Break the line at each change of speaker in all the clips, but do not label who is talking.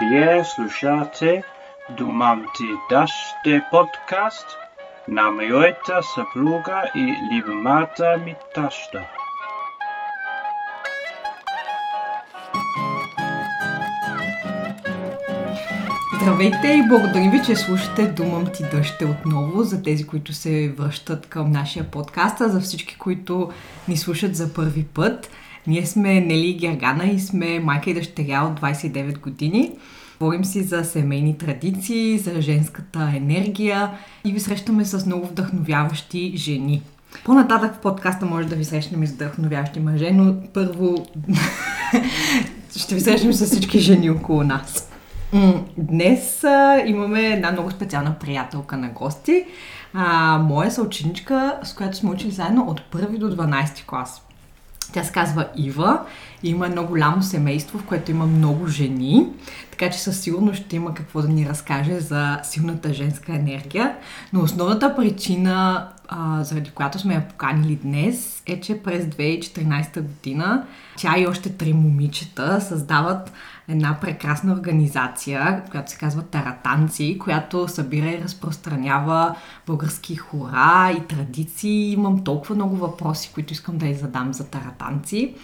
Вие слушате Думам ти даште подкаст на моята съпруга и любимата ми таща.
Здравейте и благодарим ви, че слушате Думам ти дъще отново за тези, които се връщат към нашия подкаст, а за всички, които ни слушат за първи път. Ние сме Нели Гергана и сме майка и дъщеря от 29 години. Говорим си за семейни традиции, за женската енергия и ви срещаме с много вдъхновяващи жени. По-нататък в подкаста може да ви срещнем и с вдъхновяващи мъже, но първо ще ви срещнем с всички жени около нас. Днес имаме една много специална приятелка на гости. А, моя съученичка, с която сме учили заедно от първи до 12 клас. Тя се казва Ива и има едно голямо семейство, в което има много жени, така че със сигурност ще има какво да ни разкаже за силната женска енергия. Но основната причина, а, заради която сме я поканили днес, е, че през 2014 година тя и още три момичета създават една прекрасна организация, която се казва Таратанци, която събира и разпространява български хора и традиции. Имам толкова много въпроси, които искам да й задам за таратанци.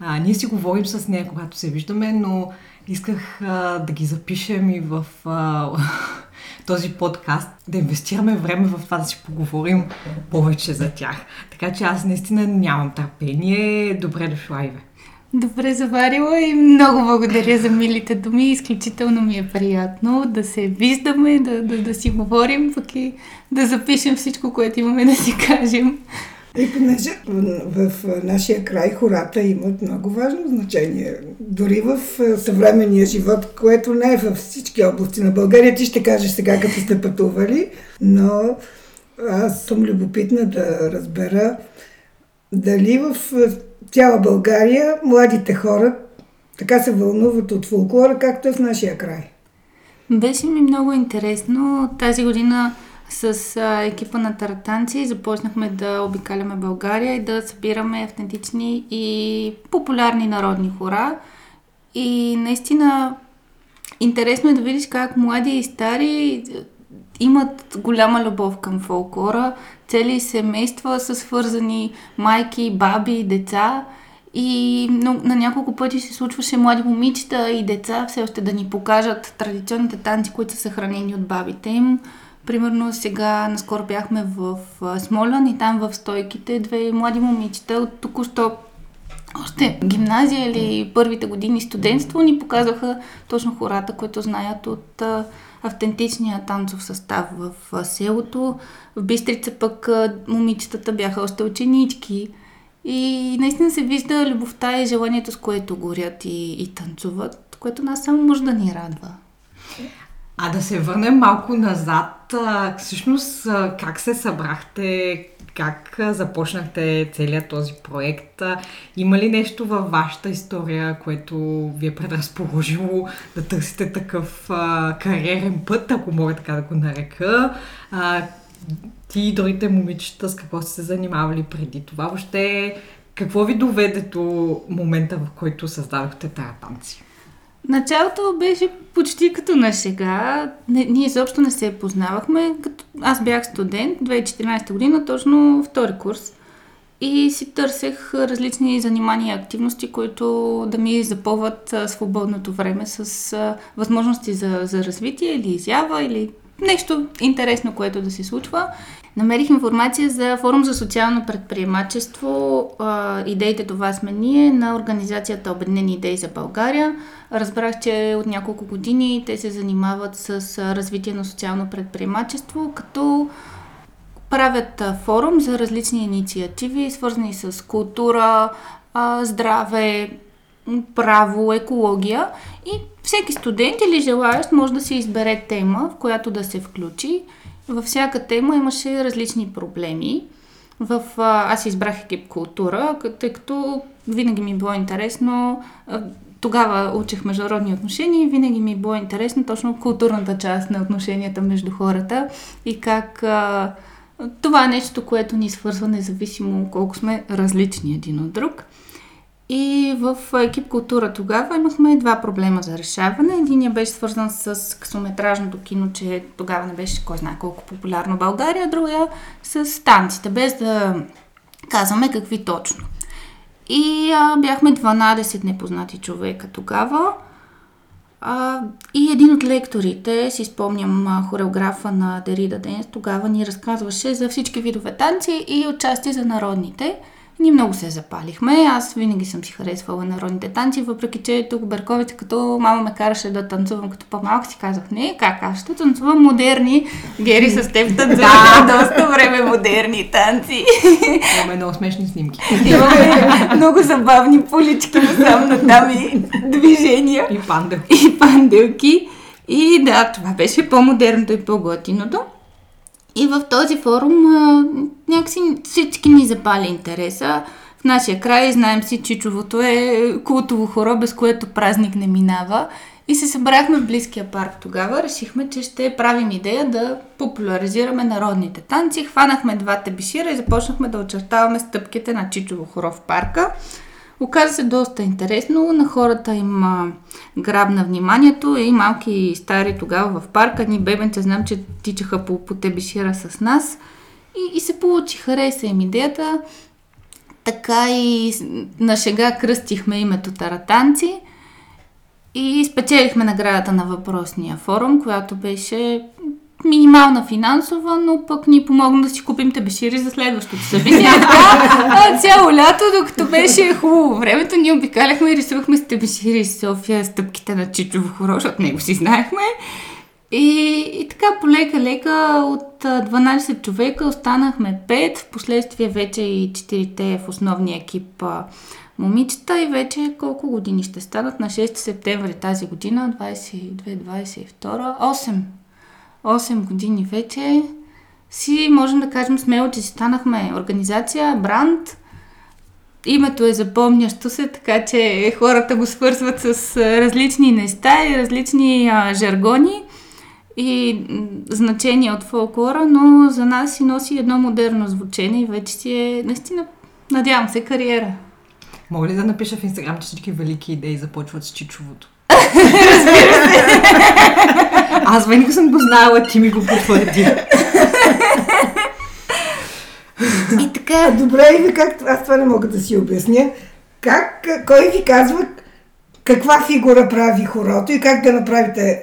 А, ние си говорим с нея, когато се виждаме, но исках а, да ги запишем и в а, този подкаст, да инвестираме време в това да си поговорим повече за тях. Така че аз наистина нямам търпение. Добре дошла, Иве.
Добре заварила и много благодаря за милите думи. Изключително ми е приятно да се виждаме, да, да, да си говорим, пък и да запишем всичко, което имаме да си кажем.
И понеже в нашия край хората имат много важно значение. Дори в съвременния живот, което не е във всички области на България, ти ще кажеш сега, като сте пътували, но аз съм любопитна да разбера дали в цяла България младите хора така се вълнуват от фолклора, както е в нашия край.
Беше ми много интересно. Тази година с а, екипа на таратанци започнахме да обикаляме България и да събираме автентични и популярни народни хора. И наистина интересно е да видиш как млади и стари имат голяма любов към фолклора. Цели семейства са свързани, майки, баби, деца. И на няколко пъти се случваше млади момичета и деца все още да ни покажат традиционните танци, които са съхранени от бабите им. Примерно сега, наскоро бяхме в Смолян и там в стойките две млади момичета от току-що още гимназия или първите години студентство ни показаха точно хората, които знаят от автентичния танцов състав в селото. В Бистрица пък момичетата бяха още ученички. И наистина се вижда любовта и желанието, с което горят и, и танцуват, което нас само може да ни радва.
А да се върнем малко назад, всъщност как се събрахте, как започнахте целият този проект? Има ли нещо във вашата история, което ви е предразположило да търсите такъв кариерен път, ако мога така да го нарека? Ти и другите момичета с какво сте се занимавали преди това? Въобще, какво ви доведе до момента, в който създадохте тази танци?
Началото беше почти като на сега. Не, ние изобщо не се познавахме. Като аз бях студент 2014 година, точно втори курс. И си търсех различни занимания и активности, които да ми запълват свободното време с възможности за, за развитие или изява, или нещо интересно, което да се случва. Намерих информация за форум за социално предприемачество. Идеите това сме ние на организацията Обединени идеи за България. Разбрах, че от няколко години те се занимават с развитие на социално предприемачество, като правят форум за различни инициативи, свързани с култура, здраве, право, екология и всеки студент или желаящ може да си избере тема, в която да се включи. Във всяка тема имаше различни проблеми. В, аз избрах екип култура, тъй като винаги ми е било интересно. Тогава учих международни отношения и винаги ми е било интересно точно културната част на отношенията между хората и как това е нещо, което ни свързва независимо колко сме различни един от друг. И в екип култура тогава имахме два проблема за решаване. Единият беше свързан с късометражното кино, че тогава не беше кой знае колко популярно в България, другия с танците, без да казваме какви точно. И а, бяхме 12 непознати човека тогава. А, и един от лекторите, си спомням хореографа на Дерида Денс, тогава ни разказваше за всички видове танци и отчасти за народните – ние много се запалихме. Аз винаги съм си харесвала народните танци, въпреки че тук Берковица, като мама ме караше да танцувам като по-малка, си казах, не, как аз ще танцувам модерни. Гери с теб танцуваме доста време модерни танци.
Имаме много смешни снимки.
Имаме много забавни полички насам на там и движения.
И пандел.
И панделки. И да, това беше по-модерното и по-готиното. И в този форум а, някакси всички ни запали интереса. В нашия край знаем си, Чичовото е култово хоро, без което празник не минава. И се събрахме в близкия парк тогава. Решихме, че ще правим идея да популяризираме народните танци. Хванахме двата бишира и започнахме да очертаваме стъпките на Чичово хоро в парка. Оказа се доста интересно, на хората им а, грабна вниманието. И малки и стари тогава в парка, ни бебенца знам, че тичаха по, по тебешира с нас. И, и се получи, хареса им идеята. Така и на шега кръстихме името Таратанци и спечелихме наградата на въпросния форум, която беше минимална финансова, но пък ни помогна да си купим тебешири за следващото събитие. цяло лято, докато беше хубаво времето, ние обикаляхме и рисувахме с тебешири с София стъпките на Чичово Хорош, от него си знаехме. И, и така полека-лека от 12 човека останахме 5, в последствие вече и 4 в основния екип момичета и вече колко години ще станат на 6 септември тази година, 22-22, 8 8 години вече си можем да кажем смело, че си станахме организация, бранд. Името е запомнящо се, така че хората го свързват с различни неща и различни а, жаргони и значения от фолклора, но за нас си носи едно модерно звучение и вече си е наистина, надявам се, кариера.
Мога ли да напиша в Инстаграм, че всички велики идеи започват с чичовото?
Разбира се.
Аз винаги съм го знала, ти ми го потвърди.
И така.
Добре, и ви как, аз това не мога да си обясня. Как, кой ви казва каква фигура прави хорото и как да направите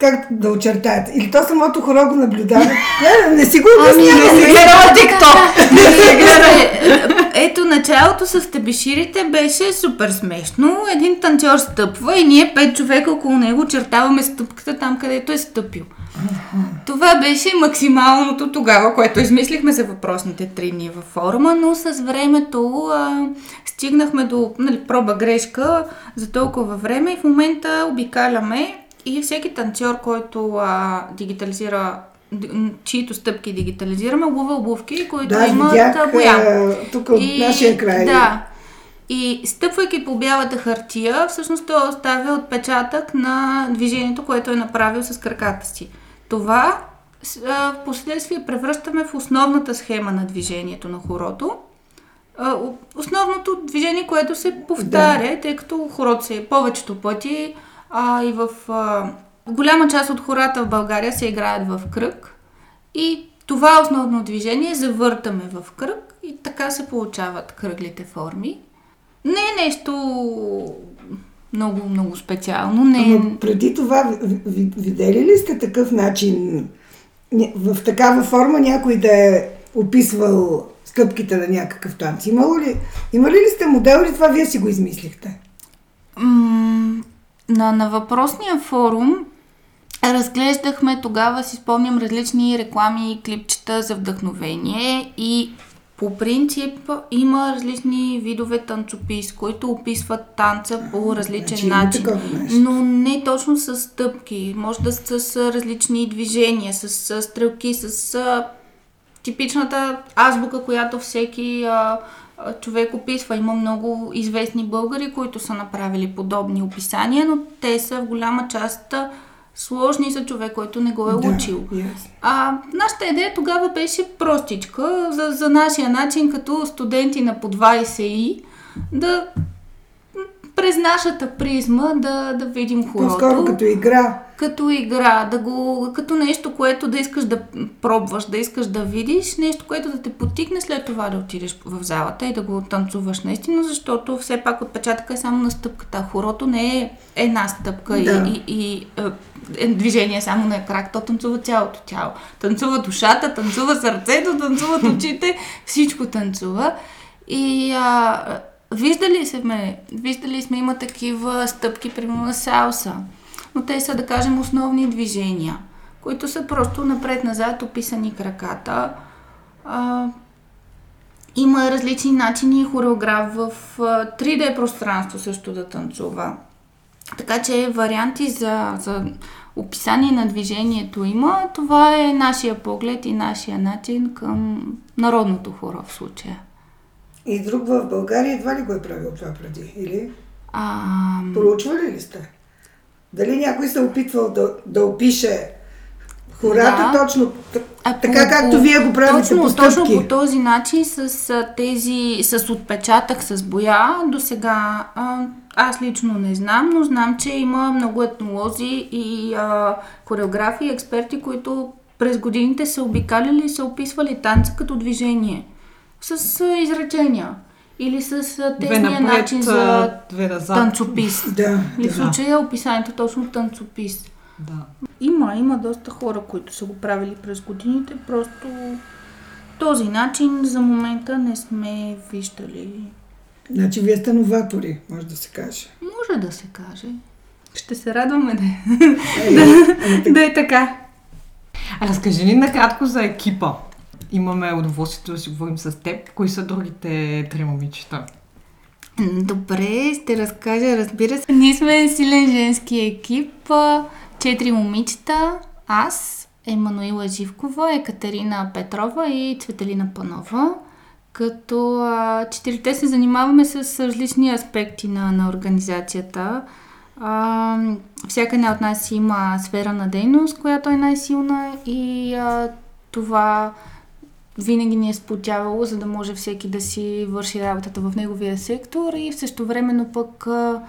как да очертаете? Или то самото хоро го наблюдава? Не, не си го обяснявам.
Ами,
не си гледала TikTok.
Не си гледала. Ето, началото с тебеширите беше супер смешно. Един танцор стъпва и ние пет човека около него очертаваме стъпката там, където е стъпил. Това беше максималното тогава, което измислихме за въпросните три дни във форума, но с времето а, стигнахме до нали, проба грешка за толкова време и в момента обикаляме и всеки танцор, който а, дигитализира чието стъпки дигитализираме, обува обувки, които
да,
имат
видях,
боя.
тук от и, нашия край.
Да. И стъпвайки по бялата хартия, всъщност той оставя отпечатък на движението, което е направил с краката си. Това в последствие превръщаме в основната схема на движението на хорото. Основното движение, което се повтаря, да. тъй като хорото се е повечето пъти а, и в а, голяма част от хората в България се играят в кръг и това основно движение завъртаме в кръг и така се получават кръглите форми. Не е нещо много, много специално. Не...
Е- Но преди това, видели ли сте такъв начин, в такава форма някой да е описвал стъпките на някакъв танц? Имало ли, имали ли сте модел или това вие си го измислихте?
М- на, на въпросния форум разглеждахме тогава, си спомням, различни реклами и клипчета за вдъхновение и по принцип има различни видове танцопис, които описват танца по различен значи, начин. Но не точно с стъпки. Може да с, различни движения, с, стрелки, с типичната азбука, която всеки а, а, човек описва. Има много известни българи, които са направили подобни описания, но те са в голяма част сложни за човек, който не го е да, учил.
Yes.
А, нашата идея тогава беше простичка, за, за нашия начин, като студенти на по 20 и да през нашата призма да, да видим хорото.
По-скоро като игра.
Като игра, да го, като нещо, което да искаш да пробваш, да искаш да видиш, нещо, което да те потикне след това да отидеш в залата и да го танцуваш наистина, защото все пак отпечатъка е само на стъпката. Хорото не е една стъпка
Да.
и, и, и е, движение само на крак, то танцува цялото тяло. Танцува душата, танцува сърцето, танцуват очите, всичко танцува. И а, виждали сме, виждали сме, има такива стъпки, примерно на салса, но те са, да кажем, основни движения, които са просто напред-назад описани краката. А, има различни начини хореограф в а, 3D пространство също да танцува. Така че варианти за, за описание на движението има. Това е нашия поглед и нашия начин към народното хоро в случая.
И друг в България едва ли го е правил това преди? Или
А,
проучвали ли сте? Дали някой се е опитвал да, да опише хората
Да.
точно
а
така,
по-
както
по-
вие го правите
точно,
по стъпки?
Точно по този начин, с тези, с отпечатък, с боя, до сега аз лично не знам, но знам, че има много етнолози и а, хореографи и експерти, които през годините са обикаляли и са описвали танца като движение. С а, изречения. Или с техния начин за танцопис.
Да,
И в случая описанието точно танцопис.
Да.
Има, има доста хора, които са го правили през годините, просто този начин за момента не сме виждали.
Значи вие сте новатори, може да се каже.
Може да се каже. Ще се радваме да е,
Е, ами така,
да е така.
А разкажи ни накратко за екипа. Имаме удоволствието да си говорим с теб. Кои са другите три момичета?
Добре, ще разкажа, разбира се. Ние сме силен женски екип. Четири момичета. Аз, Емануила Живкова, Екатерина Петрова и Цветелина Панова. Като а, четирите се занимаваме с различни аспекти на, на организацията. А, всяка една от нас има сфера на дейност, която е най-силна и а, това винаги ни е сплотявало, за да може всеки да си върши работата в неговия сектор и в същото времено пък а,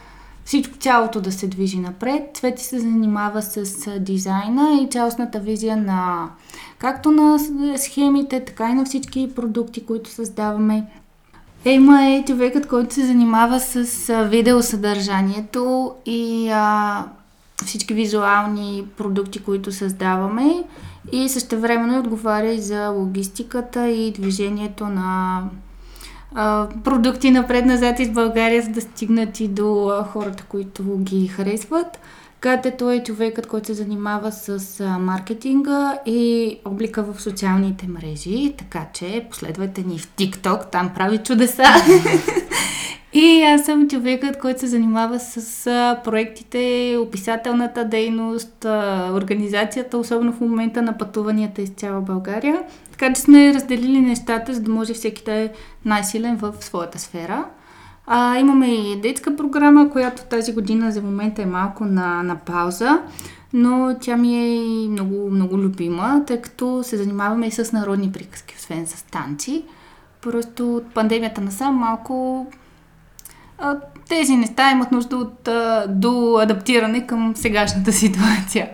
всичко цялото да се движи напред. Цвети се занимава с дизайна и цялостната визия на както на схемите, така и на всички продукти, които създаваме. Ема е човекът, който се занимава с видеосъдържанието и а, всички визуални продукти, които създаваме и същевременно отговаря и за логистиката и движението на продукти напред-назад из България, за да стигнат и до хората, които ги харесват. Кате той е човекът, който се занимава с а, маркетинга и облика в социалните мрежи, така че последвайте ни в TikTok, там прави чудеса. И аз съм човекът, който се занимава с а, проектите, описателната дейност, а, организацията, особено в момента на пътуванията из цяла България. Така че сме разделили нещата, за да може всеки да е най-силен в своята сфера. А, имаме и детска програма, която тази година за момента е малко на, на пауза, но тя ми е и много, много любима, тъй като се занимаваме и с народни приказки, освен с танци. Просто от пандемията насам малко а, тези неща имат нужда от а, до адаптиране към сегашната ситуация.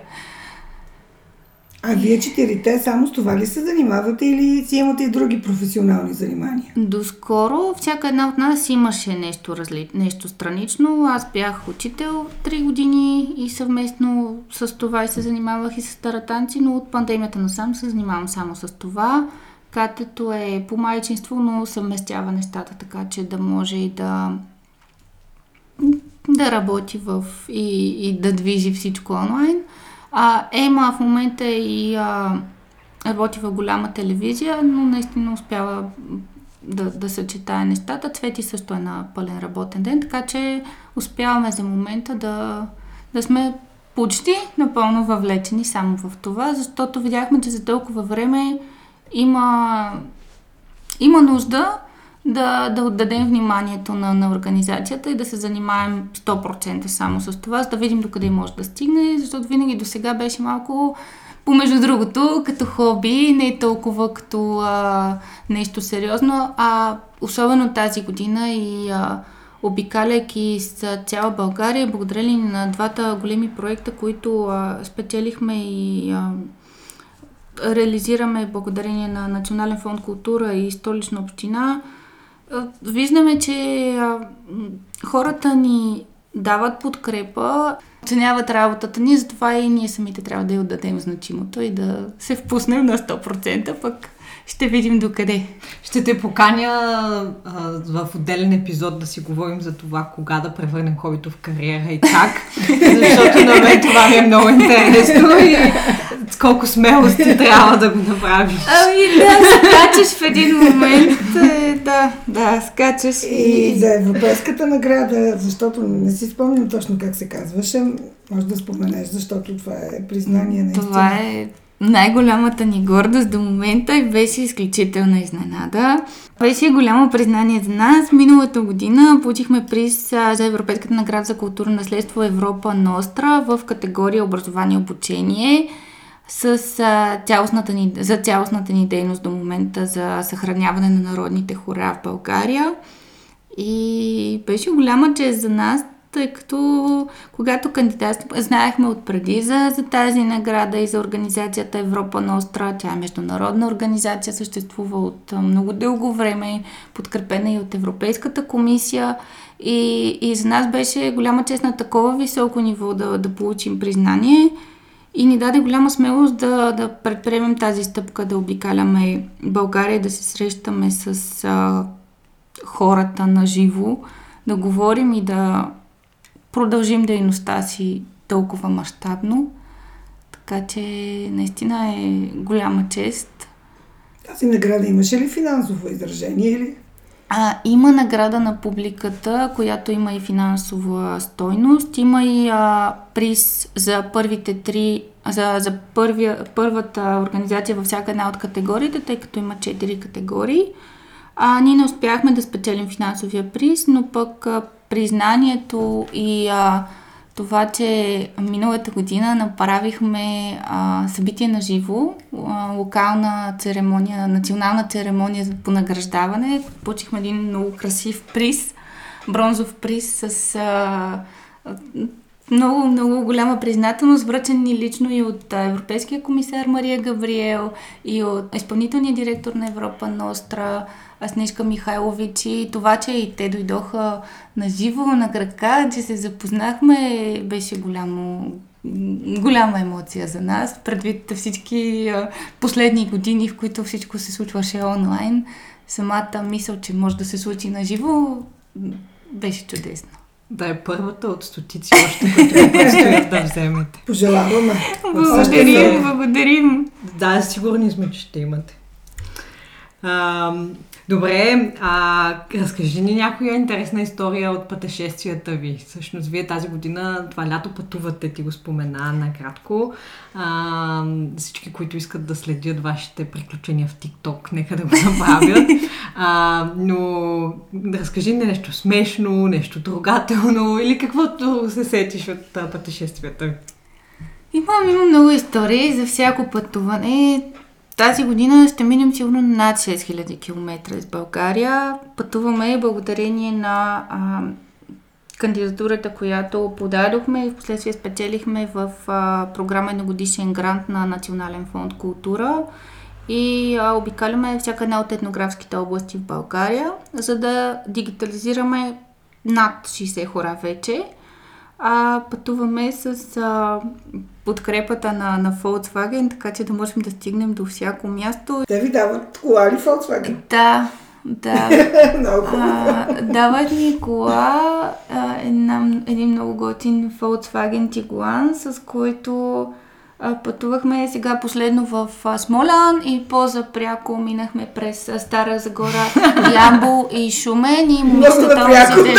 А вие четирите само с това ли се занимавате или си имате и други професионални занимания?
Доскоро всяка една от нас имаше нещо, разли... нещо странично. Аз бях учител 3 години и съвместно с това и се занимавах и с таратанци, но от пандемията насам се занимавам само с това. Катето е по майчинство, но съвместява нещата така, че да може и да да работи в и, и да движи всичко онлайн. А, Ема в момента и а, работи в голяма телевизия, но наистина успява да, да съчетае нещата. Цвети също е на пълен работен ден, така че успяваме за момента да, да сме почти напълно въвлечени само в това, защото видяхме, че за толкова време има, има нужда да, да отдадем вниманието на, на организацията и да се занимаем 100% само с това, за да видим докъде може да стигне, защото винаги до сега беше малко помежду другото, като хоби, не толкова като а, нещо сериозно, а особено тази година и а, обикаляйки с цяла България, благодарение на двата големи проекта, които а, спечелихме и а, реализираме благодарение на Национален фонд култура и столична община, виждаме, че хората ни дават подкрепа, оценяват работата ни, затова и ние самите трябва да я отдадем значимото и да се впуснем на 100%, пък ще видим докъде.
Ще те поканя а, в отделен епизод да си говорим за това кога да превърнем хобито в кариера и как, защото на мен това ми е много интересно и колко смелости трябва да го направиш.
Ами да, скачаш в един момент, е, да, да, скачаш
и... и... за европейската награда, защото не си спомням точно как се казваше, може да споменеш, защото това е признание на
Това е най-голямата ни гордост до момента и беше изключителна изненада. Беше голямо признание за нас. Миналата година получихме приз за Европейската награда за културно наследство Европа Ностра в категория образование и обучение с цялостната ни, за цялостната ни дейност до момента за съхраняване на народните хора в България. И беше голяма чест за нас тъй като когато кандидатствахме, знаехме отпреди за, за тази награда и за организацията Европа Ностра. Тя е международна организация, съществува от много дълго време, подкрепена и от Европейската комисия. И, и за нас беше голяма чест на такова високо ниво да, да получим признание. И ни даде голяма смелост да, да предприемем тази стъпка, да обикаляме България, да се срещаме с а, хората на живо, да говорим и да, продължим дейността си толкова мащабно. Така че наистина е голяма чест.
Тази награда имаше ли финансово изражение или?
А, има награда на публиката, която има и финансова стойност. Има и а, приз за първите три, за, за първия, първата организация във всяка една от категориите, тъй като има четири категории. А, ние не успяхме да спечелим финансовия приз, но пък а, признанието и а, това, че миналата година направихме а, събитие на живо, локална церемония, национална церемония по награждаване. Получихме един много красив приз, бронзов приз с а, много, много голяма признателност, връчен ни лично и от Европейския комисар Мария Гавриел и от изпълнителния директор на Европа Ностра, Снежка Михайлович и това, че и те дойдоха на живо, на крака, че се запознахме, беше голямо, голяма емоция за нас, предвид всички последни години, в които всичко се случваше онлайн. Самата мисъл, че може да се случи на живо, беше чудесно.
Да е първата от стотици още, които предстоят да вземете.
Пожелаваме.
Благодарим, благодарим.
Да, сигурни сме, че ще имате. А, добре, а, разкажи ни някоя интересна история от пътешествията ви. Всъщност, вие тази година, това лято пътувате, ти го спомена накратко. А, всички, които искат да следят вашите приключения в ТикТок, нека да го направят. А, но разкажи ни нещо смешно, нещо другателно или каквото се сетиш от пътешествията ви.
Имам, имам много истории за всяко пътуване. Тази година ще минем сигурно над 6000 км из България. Пътуваме благодарение на а, кандидатурата, която подадохме и в последствие спечелихме в а, програма годишен грант на Национален фонд култура и а, обикаляме всяка една от етнографските области в България, за да дигитализираме над 60 хора вече. А, пътуваме с а, подкрепата на, на Volkswagen, така че да можем да стигнем до всяко място.
Те ви дават кола ли Volkswagen?
Да, да.
много
а, дават ни кола, а, една, един много готин Volkswagen Tiguan, с който Пътувахме сега последно в Смолян и по-запряко минахме през Стара Загора, Ямбол и Шумен и
момичетата този ден.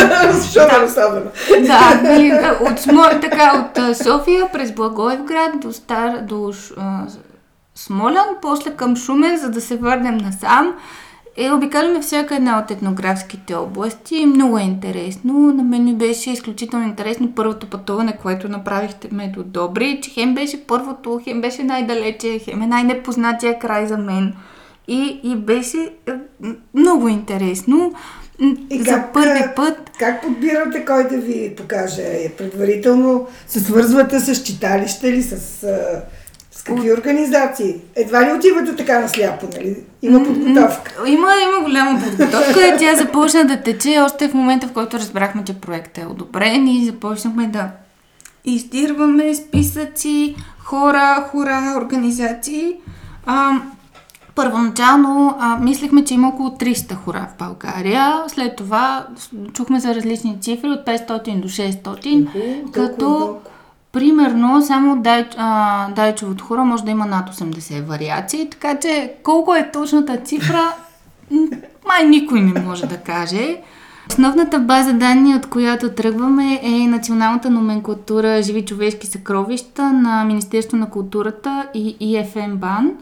да, да, от, Смо, така, от София през Благоевград до, Стар, до Смолян, после към Шумен, за да се върнем насам. Е, обикаляме всяка една от етнографските области. Много е интересно. На мен ми беше изключително интересно първото пътуване, което направихте ме до Добри, че хем беше първото, хем беше най-далече, хем е най-непознатия край за мен. И, и беше е, много интересно.
И
За
как,
първи
а,
път
Как подбирате кой да ви покаже? Предварително се свързвате с читалище или с какви организации? Едва ли отивате така на сляпо, нали? Има подготовка.
Има, има голяма подготовка. Тя започна да тече още в момента, в който разбрахме, че проектът е одобрен и започнахме да издирваме списъци, хора, хора, организации. А, първоначално а, мислехме, че има около 300 хора в България. След това чухме за различни цифри от 500 до 600,
Уху,
като
толкова.
Примерно, само дай, а, Дайчевото хора може да има над 80 вариации, така че колко е точната цифра, май никой не може да каже. Основната база данни, от която тръгваме е Националната номенклатура Живи човешки съкровища на Министерство на културата и ИФМ БАН.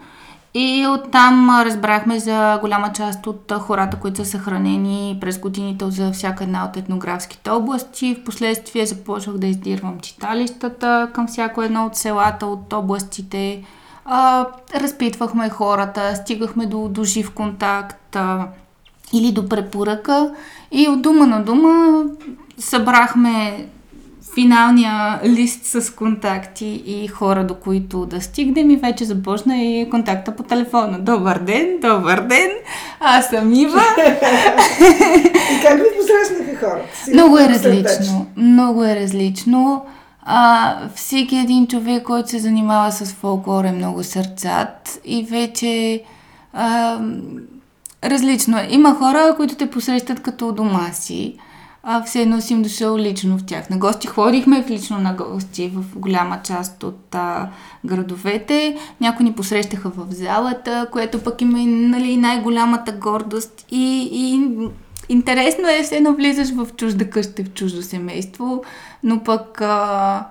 И оттам разбрахме за голяма част от хората, които са съхранени през годините за всяка една от етнографските области. Впоследствие започнах да издирвам читалищата към всяко едно от селата, от областите. А, разпитвахме хората, стигахме до, до жив контакт а, или до препоръка. И от дума на дума събрахме финалния лист с контакти и хора, до които да стигнем и вече започна и контакта по телефона. Добър ден, добър ден, аз съм Ива.
И как ви посрещнаха хората? Си
Много е различно, много е различно. А, всеки един човек, който се занимава с фолклор е много сърцат и вече а, различно. Има хора, които те посрещат като дома си, а все едно си им дошъл лично в тях. На гости ходихме в лично на гости в голяма част от а, градовете. Някои ни посрещаха в залата, което пък има и нали, най-голямата гордост и, и интересно е, все едно влизаш в чужда къща, в чуждо семейство, но пък а,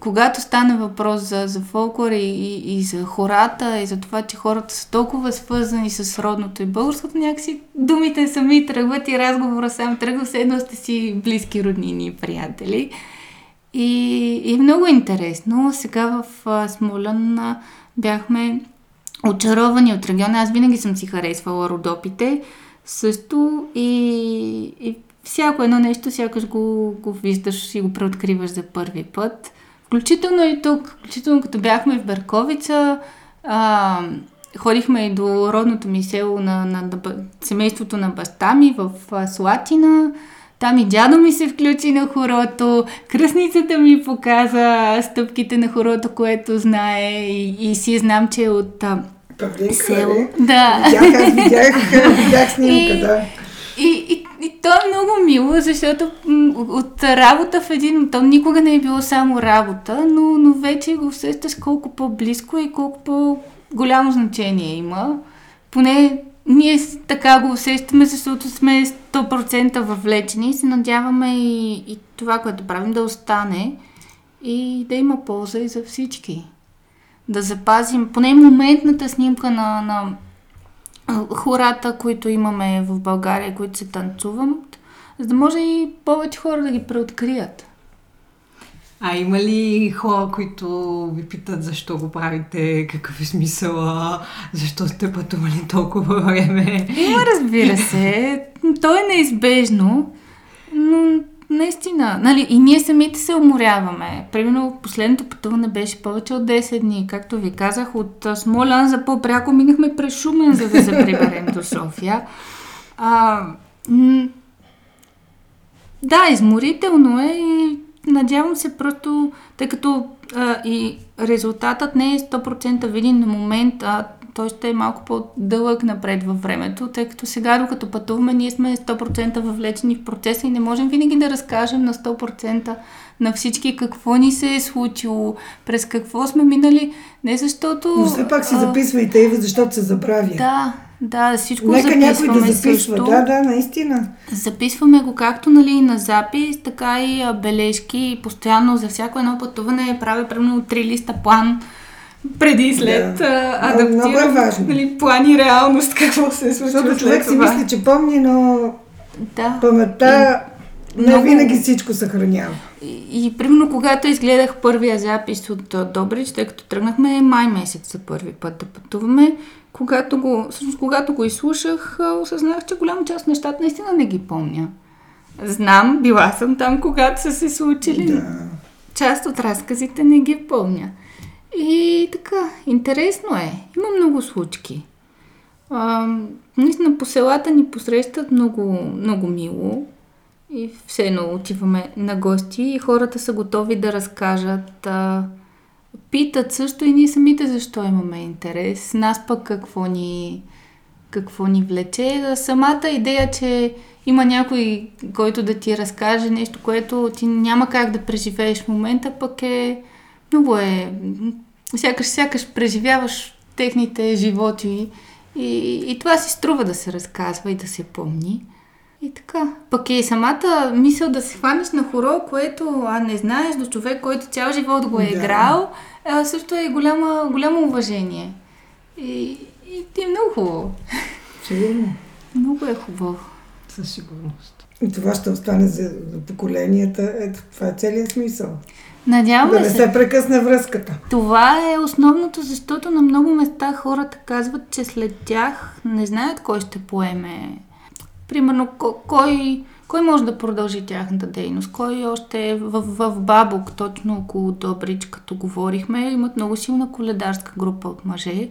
когато стане въпрос за, за фолклор и, и, и за хората, и за това, че хората са толкова свързани с родното и българското, някакси думите сами тръгват и разговора сам тръгва, все едно сте си близки роднини и приятели. И, и е много интересно. Сега в а, Смолян а, бяхме очаровани от региона. Аз винаги съм си харесвала родопите също и, и всяко едно нещо, сякаш го, го виждаш и го преоткриваш за първи път. Включително и тук, включително като бяхме в Берковица, а, ходихме и до родното ми село на, на, на семейството на баща ми в а, Слатина. Там и дядо ми се включи на хорото, кръсницата ми показа стъпките на хорото, което знае и, и си знам, че е от а,
Павлинка,
село.
нали?
Да.
Видях, аз видях, видях снимка,
И-
да.
И, и, и то е много мило, защото от работа в един... То никога не е било само работа, но, но вече го усещаш колко по-близко и колко по-голямо значение има. Поне ние така го усещаме, защото сме 100% въвлечени и се надяваме и, и това, което правим, да остане и да има полза и за всички. Да запазим поне моментната снимка на, на хората, които имаме в България, които се танцуват, за да може и повече хора да ги преоткрият.
А има ли хора, които ви питат защо го правите, какъв е смисъла, защо сте пътували толкова време?
Има, разбира се. То е неизбежно, но наистина. Нали, и ние самите се уморяваме. Примерно последното пътуване беше повече от 10 дни. Както ви казах, от а, Смолян за по-пряко минахме през Шумен, за да се приберем до София. А, м- да, изморително е и надявам се просто, тъй като а, и резултатът не е 100% виден на момента, той ще е малко по-дълъг напред във времето, тъй като сега, докато пътуваме, ние сме 100% въвлечени в процеса и не можем винаги да разкажем на 100% на всички какво ни се е случило, през какво сме минали, не защото...
Но все пак си записвайте, Ива, защото се забравя.
Да, да, всичко
Нека някой
записваме
да записва.
също.
Да, да, наистина.
Записваме го както нали, на запис, така и бележки. Постоянно за всяко едно пътуване правя примерно три листа план преди и след.
Да.
Адаптирам
много е важно.
Нали, план и реалност, какво се е случило
Защото човек си
това.
мисли, че помни, но
Да.
паметта не
много-
винаги всичко съхранява.
И, и примерно когато изгледах първия запис от Добрич, тъй като тръгнахме май месец за първи път да пътуваме, когато го, всъщност, когато го изслушах, осъзнах, че голяма част от нещата наистина не ги помня. Знам, била съм там, когато са се случили.
Да.
Част от разказите не ги помня. И така, интересно е. Има много случки. А, наистина по селата ни посрещат много, много мило. И все едно отиваме на гости и хората са готови да разкажат. А, питат също и ние самите защо имаме интерес. Нас пък какво ни, какво ни влече. Самата идея, че има някой, който да ти разкаже нещо, което ти няма как да преживееш в момента, пък е много е... Сякаш, сякаш преживяваш техните животи и, и това си струва да се разказва и да се помни. И така. Пък и самата мисъл да се хванеш на хоро, което а не знаеш до човек, който цял живот го е
Да.
играл, а, също е голяма, голямо уважение. И, и, и е много хубаво.
Сигурно.
Много е хубаво.
Със сигурност.
И това ще остане за, за поколенията. Ето, това е целият смисъл. Да
Надяваме
не
се.
се прекъсне връзката.
Това е основното, защото на много места хората казват, че след тях не знаят кой ще поеме. Примерно, ко- кой, кой може да продължи тяхната дейност, кой още е в, в Бабок, точно около Добрич, като говорихме, имат много силна коледарска група от мъже.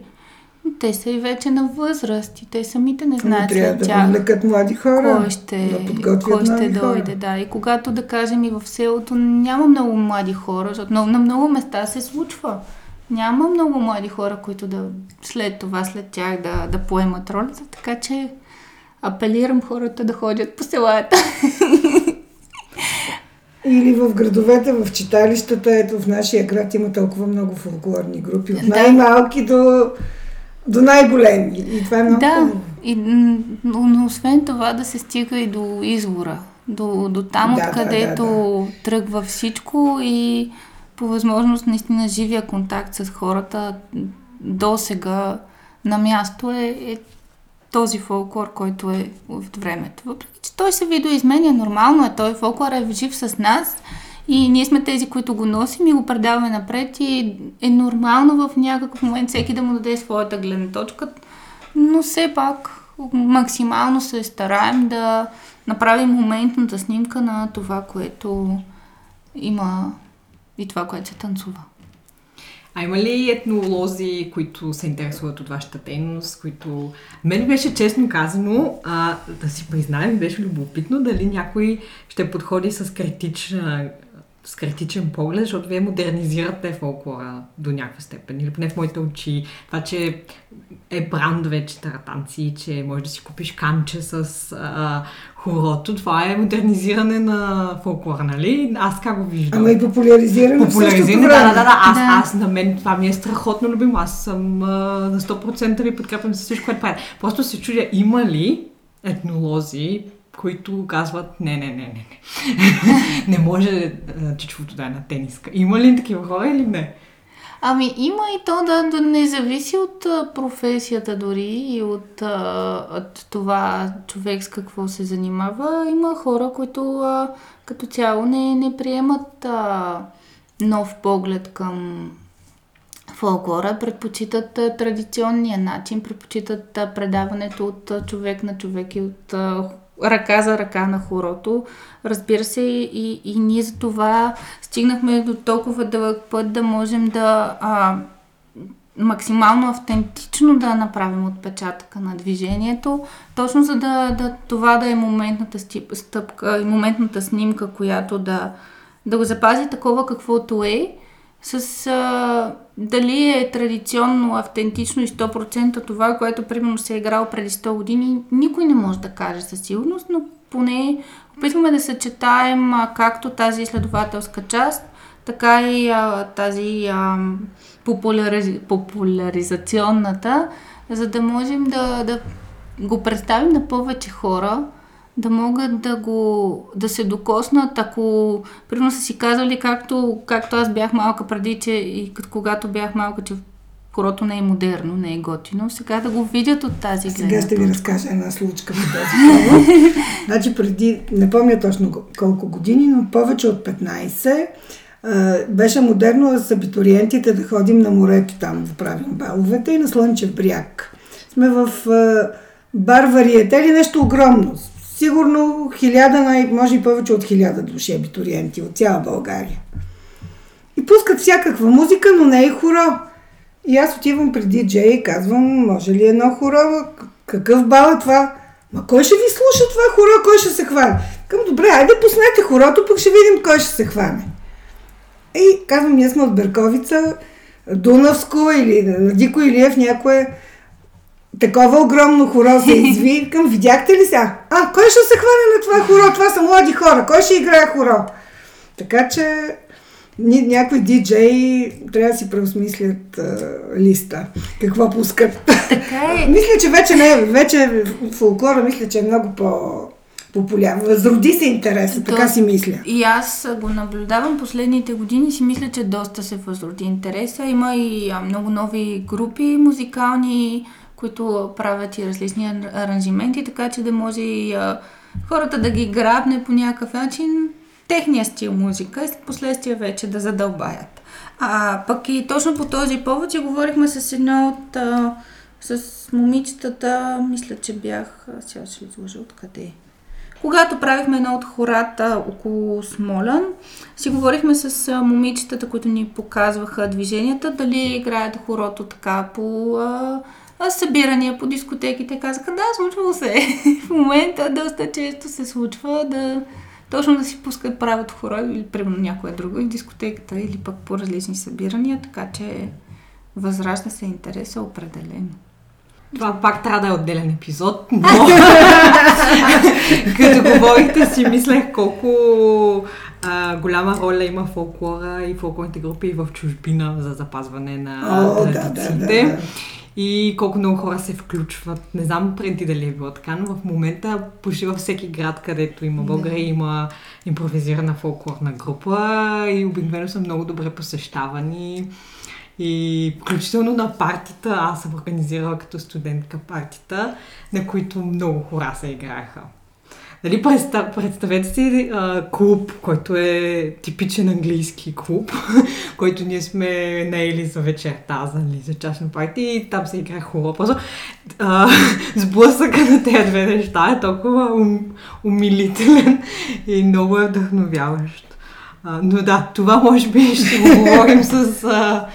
Но те са и вече на възраст и те самите не
Но
знаят
трябва
след
да
тях
привлекат млади хора.
кой ще,
да
кой ще дойде. Да. И когато, да кажем, и в селото няма много млади хора, защото на, на много места се случва. Няма много млади хора, които да след това, след тях да, да поемат ролята, така че апелирам хората да ходят по селата.
Или в градовете, в читалищата, ето в нашия град има толкова много фолклорни групи, от
Да.
най-малки до, до най-големи. И това е много
да,
хубаво.
и, но, но освен това да се стига и до извора, до, до там,
Да, да,
откъдето
да,
тръгва всичко и по възможност наистина живия контакт с хората до сега на място е, е този фолклор, който е от времето. Въпреки, че той се видоизменя, нормално е, той фолклор е жив с нас и ние сме тези, които го носим и го предаваме напред и е нормално в някакъв момент всеки да му даде своята гледна точка, но все пак максимално се стараем да направим моментната снимка на това, което има и това, което се танцува.
А има ли етнолози, които се интересуват от вашата дейност, които... Мен беше честно казано, а, да си признаем, беше любопитно дали някой ще подходи с критична с критичен поглед, защото вие модернизирате фолклора до някаква степен. Или поне в моите очи. Това, че е бранд вече таратанци, че можеш да си купиш канче с а, хорото, това е модернизиране на фолклора, нали? Аз как го виждам?
Ама и популяризиране
Популяризиране, да, да, да. Аз,
Да.
аз на мен това ми е страхотно любимо. Аз съм а, на 100% ви подкрепям за всичко, което правя. Просто се чудя, има ли етнолози, които казват не, не, не, не, не. не може а, чичвото да е на тениска. Има ли такива хора или не?
Ами има и то да, да не зависи от професията дори и от, от това човек с какво се занимава. Има хора, които като цяло не, не приемат а, нов поглед към фолклора, предпочитат традиционния начин, предпочитат предаването от човек на човек и от ръка за ръка на хорото. Разбира се, и, и ние за това стигнахме до толкова дълъг път да можем да а, максимално автентично да направим отпечатъка на движението, точно за да, да това да е моментната стъпка и моментната снимка, която да, да го запази такова каквото е, с а, дали е традиционно, автентично и 100% това, което примерно се е играло преди 100 години, никой не може да каже със сигурност, но поне опитваме да съчетаем а, както тази изследователска част, така и а, тази а, популяриз... популяризационната, за да можем да, да го представим на повече хора, да могат да го да се докоснат, ако примерно са си казали, както, както аз бях малка преди, че и когато бях малка, че хорото не е модерно, не е готино, сега да го видят от тази
Сега
гледна
ще ви разкажа една случка по този повод. значи преди, не помня точно колко години, но повече от 15, а, беше модерно с абитуриентите да ходим на морето там, да правим баловете и на Слънчев бряг. сме в бар вариете или нещо огромно. Сигурно хиляда, най- може и повече от хиляда души абитуриенти от цяла България. И пускат всякаква музика, но не и хоро. И аз отивам при диджей и казвам, може ли едно хоро? Какъв бал е това? Ма кой ще ви слуша това хоро? Кой ще се хване? Към добре, айде пуснете хорото, пък ще видим кой ще се хване. И казвам, ние сме от Берковица, Дунавско или на Дико Илиев някое такова огромно хоро се изви. Към, видяхте ли сега? А, кой ще се хване на това хоро? Това са млади хора. Кой ще играе хоро? Така че някои диджеи трябва да си преосмислят а, листа. Какво пускат.
Така е.
мисля, че вече не е, вече фолклора мисля, че е много по популярен. Възроди се интереса, така си мисля.
И аз го наблюдавам последните години и си мисля, че доста се възроди интереса. Има и а, много нови групи музикални, които правят и различни ар- аранжименти, така че да може и а, хората да ги грабне по някакъв начин техния стил музика и след последствие вече да задълбаят. А пък и точно по този повод си говорихме с едно от а, с момичетата, мисля, че бях, сега ще изложа откъде. Когато правихме едно от хората около Смолян, си говорихме с момичетата, които ни показваха движенията, дали играят хорото така по събирания по дискотеките. Казаха, да, случвало се. В момента доста често се случва да точно да си пускат правят хоро или примерно някоя друга и дискотеката или пък по различни събирания, така че възражда се интереса определено.
Това пак трябва да е отделен епизод, но като говорихте си мислех колко а, голяма роля има фолклора и фолклорните групи в чужбина за запазване на
О, да, да,
традициите.
да, да.
И колко много хора се включват. Не знам преди дали е било така, но в момента почти във всеки град, където има България, има импровизирана фолклорна група и обикновено са много добре посещавани. И включително на партита, аз съм организирала като студентка партита, на които много хора се играеха. Нали, представ, представете си а, клуб, който е типичен английски клуб, който ние сме наели за вечерта, за, нали, за частно парти и там се играе хубаво. Просто а, сблъсъка на тези две неща е толкова ум, умилителен и много е вдъхновяващ. А, но да, това може би ще го говорим с... А,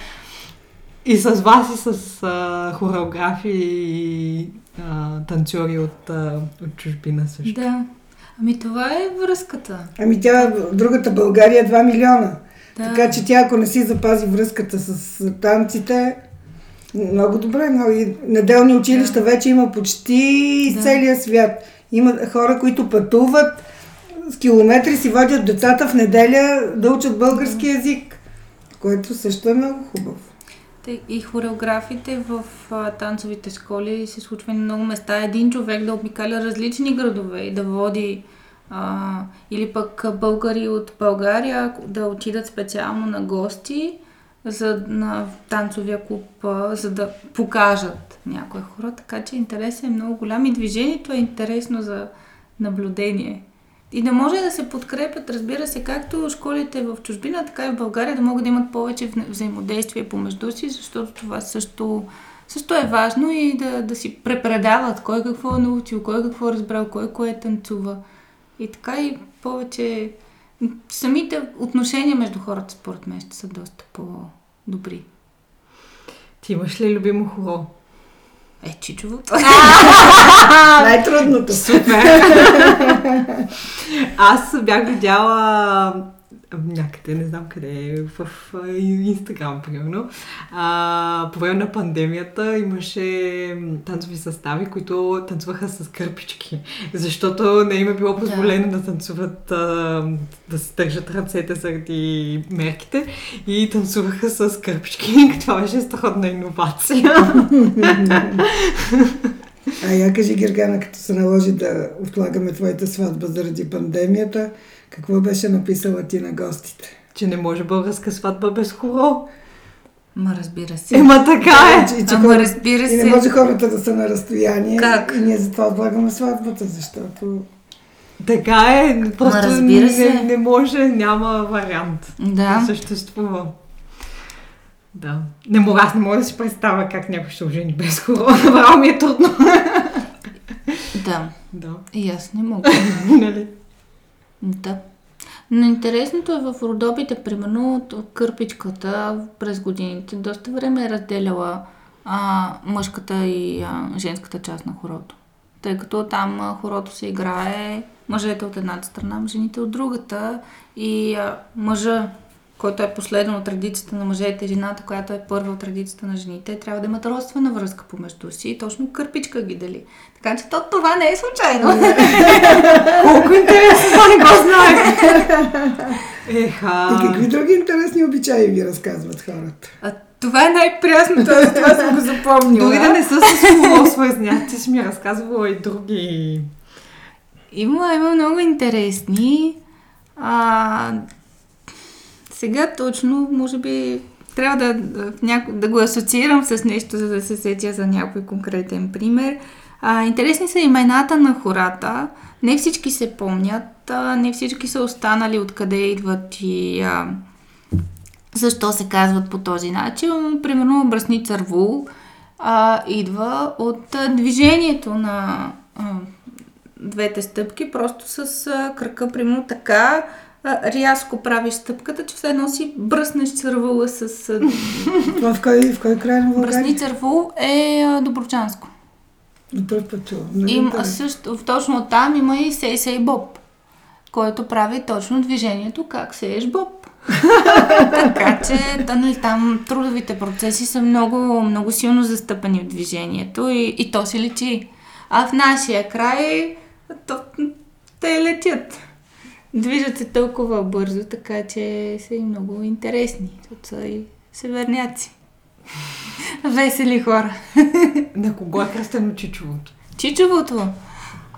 и с вас, и с а, хореографи и а, танцори от, а, от чужбина също.
Да. Ами това е връзката.
Ами тя, другата България е 2 милиона.
Да.
Така че тя, ако не си запази връзката с танците, много добре. Много. И неделни училища вече има почти
Да.
целия свят. Има хора, които пътуват с километри, си водят децата в неделя да учат български язик, което също е много хубаво.
И хореографите в а, танцовите школи се случва на много места. Един човек да обикаля различни градове и да води а, или пък българи от България да отидат специално на гости за, на танцовия клуб, а, за да покажат някои хора. Така че интересът е много голям и движението е интересно за наблюдение. И да може да се подкрепят, разбира се, както школите в чужбина, така и в България, да могат да имат повече вза- взаимодействие помежду си, защото това също, също е важно и да, да си препредават кой какво е научил, кой какво е разбрал, кой кое танцува. И така и повече... Самите отношения между хората, според мен, ще са доста по-добри.
Ти имаш ли любимо хоро?
Е, чичово.
Най-трудното.
Супер! Аз бях видяла някъде, не знам къде, в а, Инстаграм, примерно. А, по време на пандемията имаше танцови състави, които танцуваха с кърпички, защото не им е било позволено да, да танцуват, а, да се държат ръцете заради мерките и танцуваха с кърпички. Това беше страхотна иновация.
А я кажи, Гергана, като се наложи да отлагаме твоята сватба заради пандемията, какво беше написала ти на гостите?
че не може българска сватба без хоро.
Ма разбира се.
Ема така е.
И, че
Ама
хора-
разбира
И не
се.
може хората да са на разстояние.
Как?
И ние затова отлагаме сватбата, защото...
Така е. Просто
разбира се.
не, не може, няма вариант.
Да.
Не съществува. Да. Не мога, аз не мога да си представя как някой ще се ожени без хоро. Направо ми е трудно.
Да,
Да.
и аз не мога.
нали?
Да. Но интересното е в родопите, примерно, от кърпичката през годините доста време е разделяла а, мъжката и а, женската част на хорото. Тъй като там а, хорото се играе мъжете от едната страна, жените от другата и а, мъжа, който е последен от традицията на мъжете, жената, която е първа от традицията на жените, трябва да имат родствена връзка помежду си и точно кърпичка ги дели. Така че то, това не е случайно.
Колко интересно, това не го знаех. Еха.
И какви други интересни обичаи ви разказват хората?
А, това е най-прясното, аз това съм го запомнила.
Дори да не са с хоро свързани, ти си ми разказвала и други.
Има, има много интересни. А, сега точно, може би, трябва да, да, да го асоциирам с нещо, за да се сетя за някой конкретен пример. А, интересни са имената на хората. Не всички се помнят, а, не всички са останали откъде идват и а, защо се казват по този начин. Примерно Бръсница Рвул а, идва от а, движението на а, двете стъпки, просто с а, кръка, примерно така, рязко правиш стъпката, че все едно си бръснеш цървула с...
Това в кой, в кой край на България?
Бръсница Рвул е Доброчанско.
На първ път
Им, също, точно там има и Сей Сей Боб, който прави точно движението как сееш Боб. така че нали, там трудовите процеси са много, много силно застъпени в движението и, и то се лечи. А в нашия край то, те летят. Движат се толкова бързо, така че са и много интересни. Защото са и северняци. Весели хора.
На кого е кръстено чичовото?
Чичовото.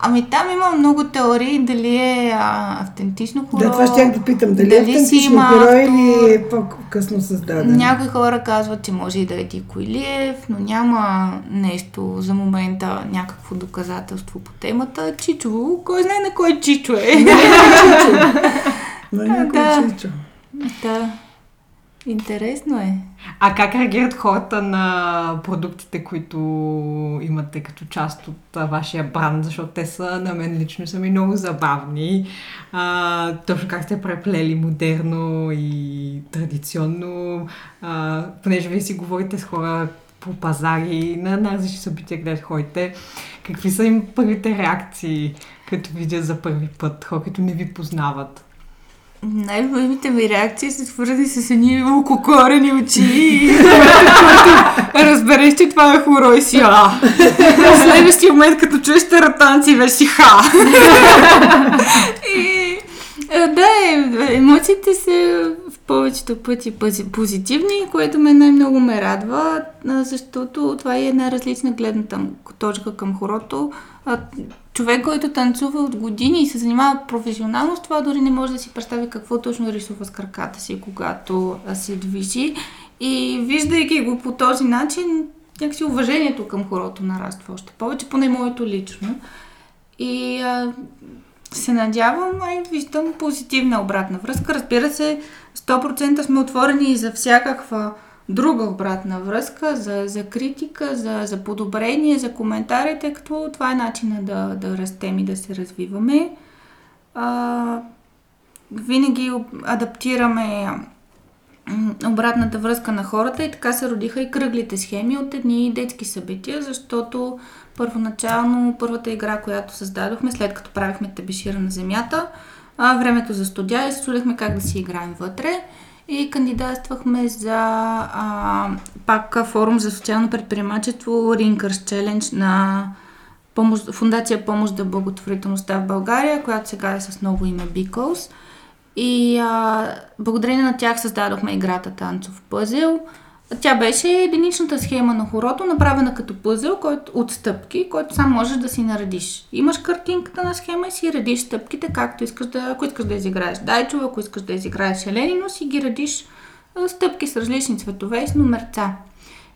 Ами там има много теории дали е а, автентично хоро.
Да, това ще да питам. Дали,
дали
е автентично
има
хоро или е по-късно създаден?
Някои хора казват, че може и да е Дико Илиев, но няма нещо за момента, някакво доказателство по темата. Чичово, кой знае на кой Чичо е.
На някой
Да.
чичо.
да. Интересно е.
А как реагират хората на продуктите, които имате като част от вашия бранд, защото те са на мен лично са ми много забавни. А, точно как сте преплели модерно и традиционно, а, понеже вие си говорите с хора по пазари, на, на различни събития, където ходите. Какви са им първите реакции, като видят за първи път, хора, които не ви познават?
Най-любимите ми реакции са свързани с едни ококорени очи разбереш, че това е хоро и си а. В следващия момент, като чуеш таратанци, вече си ха. е, да, е, емоциите са в повечето пъти пози- позитивни, което мен най-много ме радва, защото това е една различна гледна там, точка към хорото. А, човек, който танцува от години и се занимава професионално с това, дори не може да си представи какво точно рисува с краката си, когато а, се движи. И виждайки го по този начин, някакси уважението към хорото нараства още повече, поне моето лично. И а, се надявам и виждам позитивна обратна връзка. Разбира се, 100% сме отворени и за всякаква друга обратна връзка, за, за критика, за, за подобрение, за коментари, тъй като това е начина да, да растем и да се развиваме. А, винаги адаптираме обратната връзка на хората и така се родиха и кръглите схеми от едни детски събития, защото първоначално първата игра, която създадохме, след като правихме тебешира на земята, а, времето за студия и се чудехме как да си играем вътре и кандидатствахме за а, пак форум за социално предприемачество Rinkers Challenge на помощ, Фундация Помощ за благотворителността в България, която сега е с ново име Bicos. И а, благодарение на тях създадохме играта Танцов пъзел. Тя беше единичната схема на хорото, направена като пъзел който, от стъпки, който сам можеш да си наредиш. Имаш картинката на схема и си редиш стъпките, както искаш да, ако искаш да изиграеш Дайчова, ако искаш да изиграеш Еленино, си ги редиш стъпки с различни цветове и с номерца.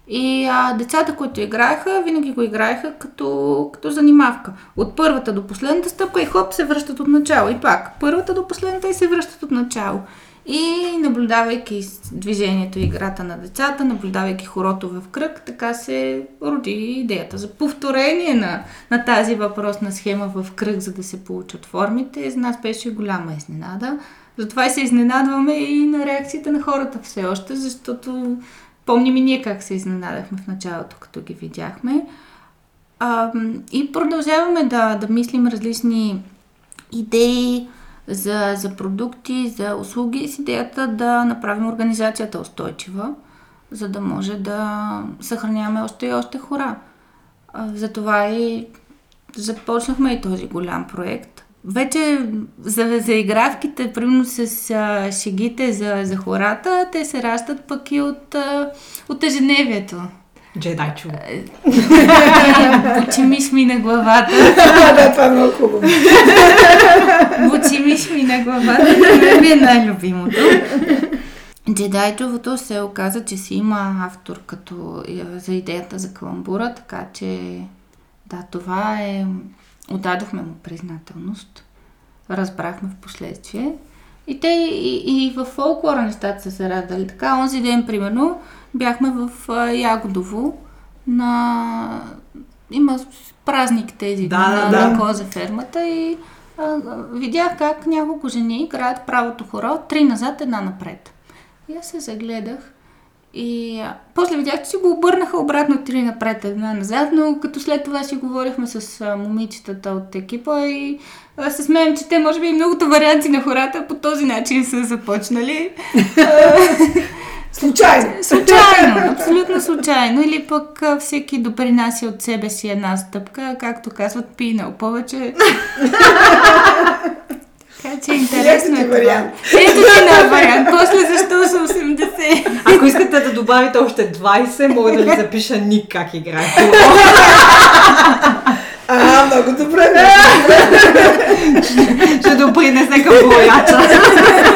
И а, децата, които играеха, винаги го играеха като, като занимавка. От първата до последната стъпка и хоп се връщат от начало. И пак, първата до последната и се връщат от начало. И наблюдавайки движението и играта на децата, наблюдавайки хорото в кръг, така се роди идеята за повторение на, на тази въпросна схема в кръг, за да се получат формите. За нас беше голяма изненада. Затова се изненадваме и на реакцията на хората все още, защото помним и ние как се изненадахме в началото, като ги видяхме. А, и продължаваме да, да мислим различни идеи за, за продукти, за услуги с идеята да направим организацията устойчива, за да може да съхраняваме още и още хора. Затова и започнахме и този голям проект. Вече за, за игравките, примерно с а, шегите за, за хората, те се раждат пък и от, а, от ежедневието.
Джедайчо.
Бучимиш ми на главата.
да, това е много хубаво.
Бучимиш ми на главата. Това ми е най-любимото. Джедайчовото се оказа, че си има автор като за идеята за каламбура, така че да, това е... Отдадохме му признателност. Разбрахме в последствие. И те и, и в фолклора нещата са се радали. Така, онзи ден, примерно, бяхме в Ягодово на... Има празник тези
Да,
на,
да.
на коза фермата и а, видях как няколко жени играят правото хоро, три назад, една напред. И аз се загледах и а, после видях, че си го обърнаха обратно три напред, една назад, но като след това си говорихме с а, момичетата от екипа и а, се смеем, че те може би и многото варианти на хората по този начин са започнали.
Случайно.
Случайно, абсолютно случайно. Или пък всеки допринася от себе си една стъпка, както казват, пинал повече. така че интересно
Ето ти
е
вариант.
това. Ето ти на вариант. После защо са 80?
Ако искате да добавите още 20, мога да ви запиша Ник как играе.
А, много добре.
Ще допринесе към брояча.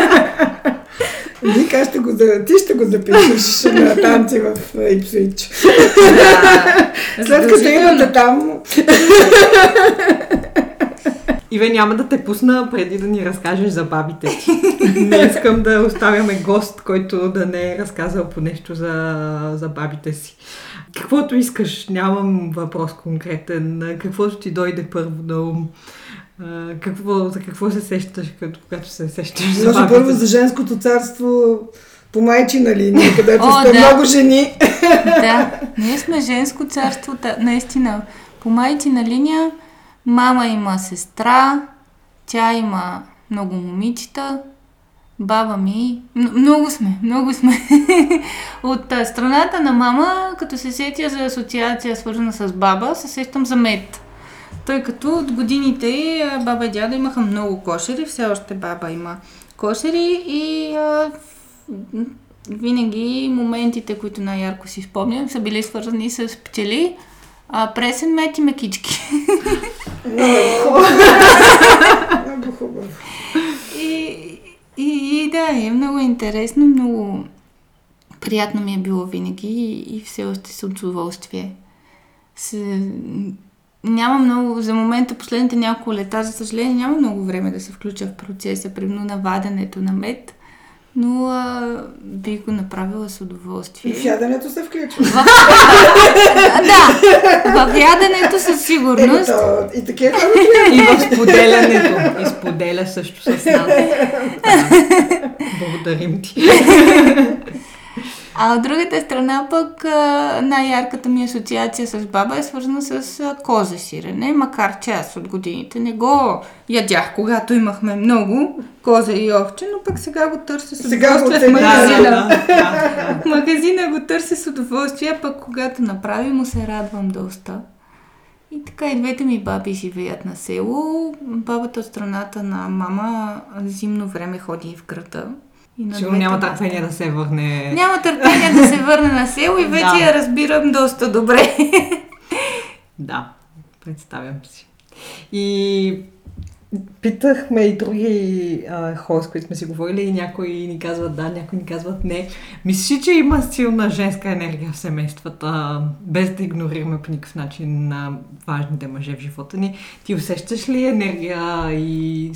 Вика, ще го, ти ще го запишеш на танци в Ипсвич. След като имате там,
Иве, няма да те пусна преди да ни разкажеш за бабите си. Не искам да оставяме гост, който да не е разказал по нещо за, за бабите си. Каквото искаш, нямам въпрос конкретен. Каквото ти дойде първо на ум. А, Какво, за какво се сещаш, като, когато се сещаш за
може
бабите
първо за женското царство по майчина линия, където
О,
сте
да.
много жени.
Да, ние сме женско царство, та, наистина. По майчина линия мама има сестра, тя има много момичета, баба ми. М- много сме, много сме. От страната на мама, като се сетя за асоциация, свързана с баба, се сещам за мед. Тъй като от годините а, баба и дядо имаха много кошери, все още баба има кошери и а, винаги моментите, които най-ярко си спомням, са били свързани с пчели, а, пресен мед и мекички.
Много хубаво. Много хубаво.
И, и, и да, е много интересно, много приятно ми е било винаги и, и все още с удоволствие. С, няма много, за момента последните няколко лета, за съжаление, няма много време да се включа в процеса, примерно на ваденето на мед, но а, бих го направила с
И
удоволствие.
в яденето се включва.
да, в яденето със сигурност.
и такива
И в споделянето. И споделя също с нас. Да. Благодарим ти.
А от другата страна пък най-ярката ми асоциация с баба е свързана с а, козе сирене, макар че аз от годините не го ядях, когато имахме много коза и овче, но пък сега го търся с
Сега го
удоволствие в магазина.
Да, да, да.
Магазина го търся с удоволствие, пък когато направи му се радвам доста. И така и двете ми баби живеят на село. Бабата от страната на мама зимно време ходи в града. И на
Сигурно няма търпение да се върне.
няма търпение да се върне на село и вече
Да.
я разбирам доста добре.
Да, представям си. И питахме и други а, хора, с които сме си говорили и някои ни казват да, някои ни казват не. Мислиш, ли, че има силна женска енергия в семействата, без да игнорираме по никакъв начин на важните мъже в живота ни. Ти усещаш ли енергия и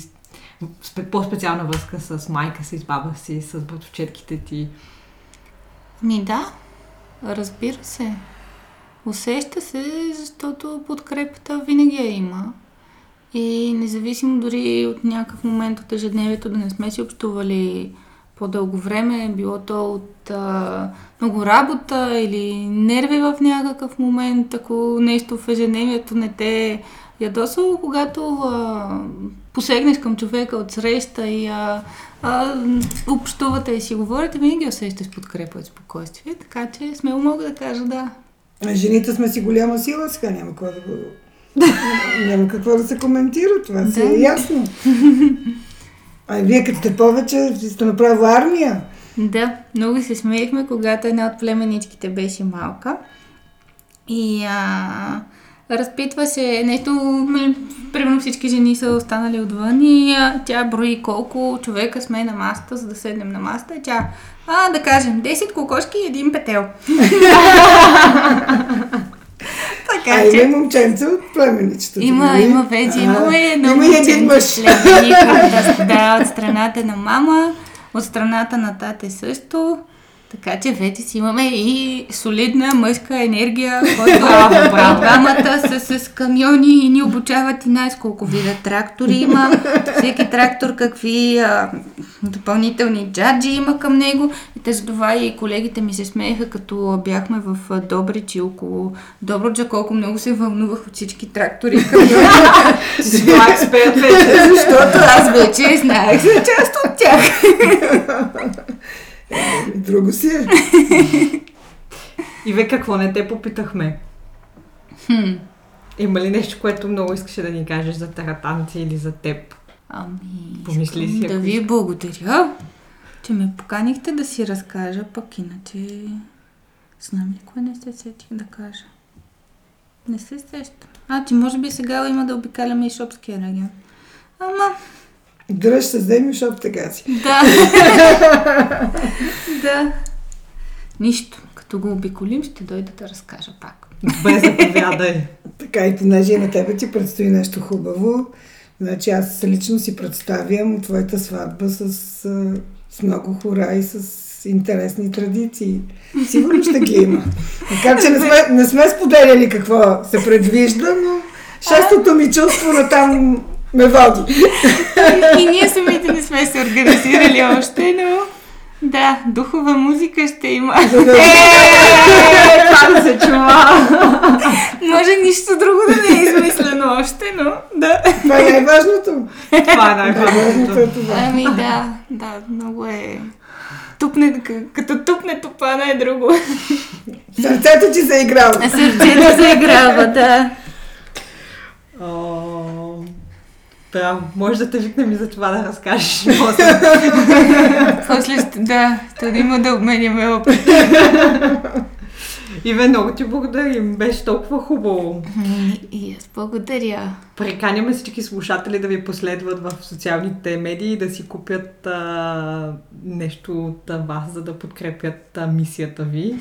по-специална връзка с майка си, с баба си, с братовчетките ти.
Ми да, разбира се. Усеща се, защото подкрепата винаги я има. И независимо дори от някакъв момент от ежедневието да не сме си общували по-дълго време, било то от а, много работа или нерви в някакъв момент, ако нещо в ежедневието не те е ядосало, когато а, посегнеш към човека от среща и а, а, общувате и си говорите, винаги усещаш подкрепа и спокойствие, така че смело мога да кажа да.
А Жените сме си голяма сила, сега няма какво да го... няма какво да се коментира, това си
Да.
е ясно. А вие като сте повече, сте направила армия.
Да, много се смеехме, когато една от племеничките беше малка. И а, разпитва се нещо, м, примерно всички жени са останали отвън и а, тя брои колко човека сме на масата, за да седнем на масата тя, а, да кажем, 10 кокошки и един петел.
А
така
има
че...
и момченце от племеничето.
Има,
нали?
има вече,
А,
имаме едно
Има един мъж.
да, от страната на мама, от страната на тате също. Така че вече си имаме и солидна мъжка енергия, който двамата са с камиони и ни обучават и най колко вида трактори има. Всеки трактор какви а, допълнителни джаджи има към него. И те за това и колегите ми се смееха, като бяхме в Добрич и около Добруджа, колко много се вълнувах от всички трактори и камиони. Защото аз вече знаех за част от тях.
Друго си е.
И ве какво не те попитахме?
Хм.
Има ли нещо, което много искаше да ни кажеш за таратанци или за теб?
Ами,
Помисли
искам
си,
да ви благодаря, че ме поканихте да си разкажа, пък иначе знам ли кое не се сетих да кажа. Не се сещам. А, че може би сега има да обикаляме и Шопския регион. Ама,
Дръж се, вземи, защото така си.
да. да. Нищо. Като го обиколим, ще дойда да разкажа пак.
Добре, заповядай.
Така и понеже на тебе ти предстои нещо хубаво. Значи аз лично си представям твоята сватба с, с много хора и с интересни традиции. Сигурно ще ги има. Макар, че не сме, не сме споделяли какво се предвижда, но шестото ми чувство на там ме води.
И ние самите не сме се организирали още, но да, духова музика ще има.
Е, това да се чува.
Може нищо друго да не е измислено още, но да.
Това е най-важното.
Това е
Най-важното е.
Ами да, да, много е... Тупне, като тупне тупана е друго.
Сърцето ти заиграло.
Сърцето заиграва, да.
О, Да, може да те викнем и за това да разкажеш. после.
После да, ще има да обменяме опит.
Иве, много ти благодарим. Беше толкова хубаво.
И аз благодаря.
Приканяме всички слушатели да ви последват в социалните медии и да си купят а, нещо от вас, за да подкрепят а, мисията ви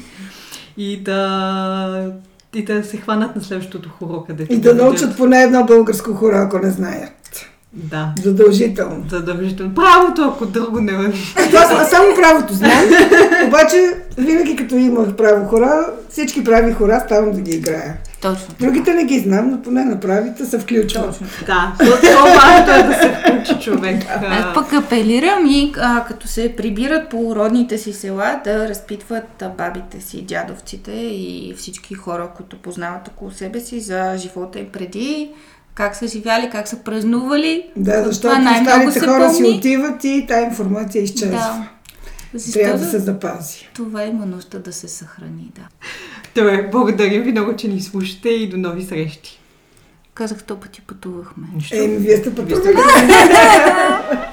и да, и да се хванат на следващото хоро, където
И да
видят.
научат поне едно българско хора, ако не знаят.
Да,
Задължително.
задължително. Правото, ако друго не
Това са- само правото знам, обаче винаги като имах право хора, всички прави хора ставам да ги играя.
Точно.
Другите не ги знам, но поне на правите се включвам.
Точно.
Да, по-важното е да се включи човек.
Аз пък апелирам и а, като се прибират по родните си села да разпитват бабите си, дядовците и всички хора, които познават около себе си за живота им преди, как са живяли, как са празнували.
Да, защото старите
се
хора си
помни.
отиват и тази информация изчезва.
Да.
Трябва да се запази.
това има нужда да се съхрани, да.
Добре, благодарим ви много, че ни слушате и до нови срещи.
Казах, то пъти пътувахме.
Еми, вие сте пътували.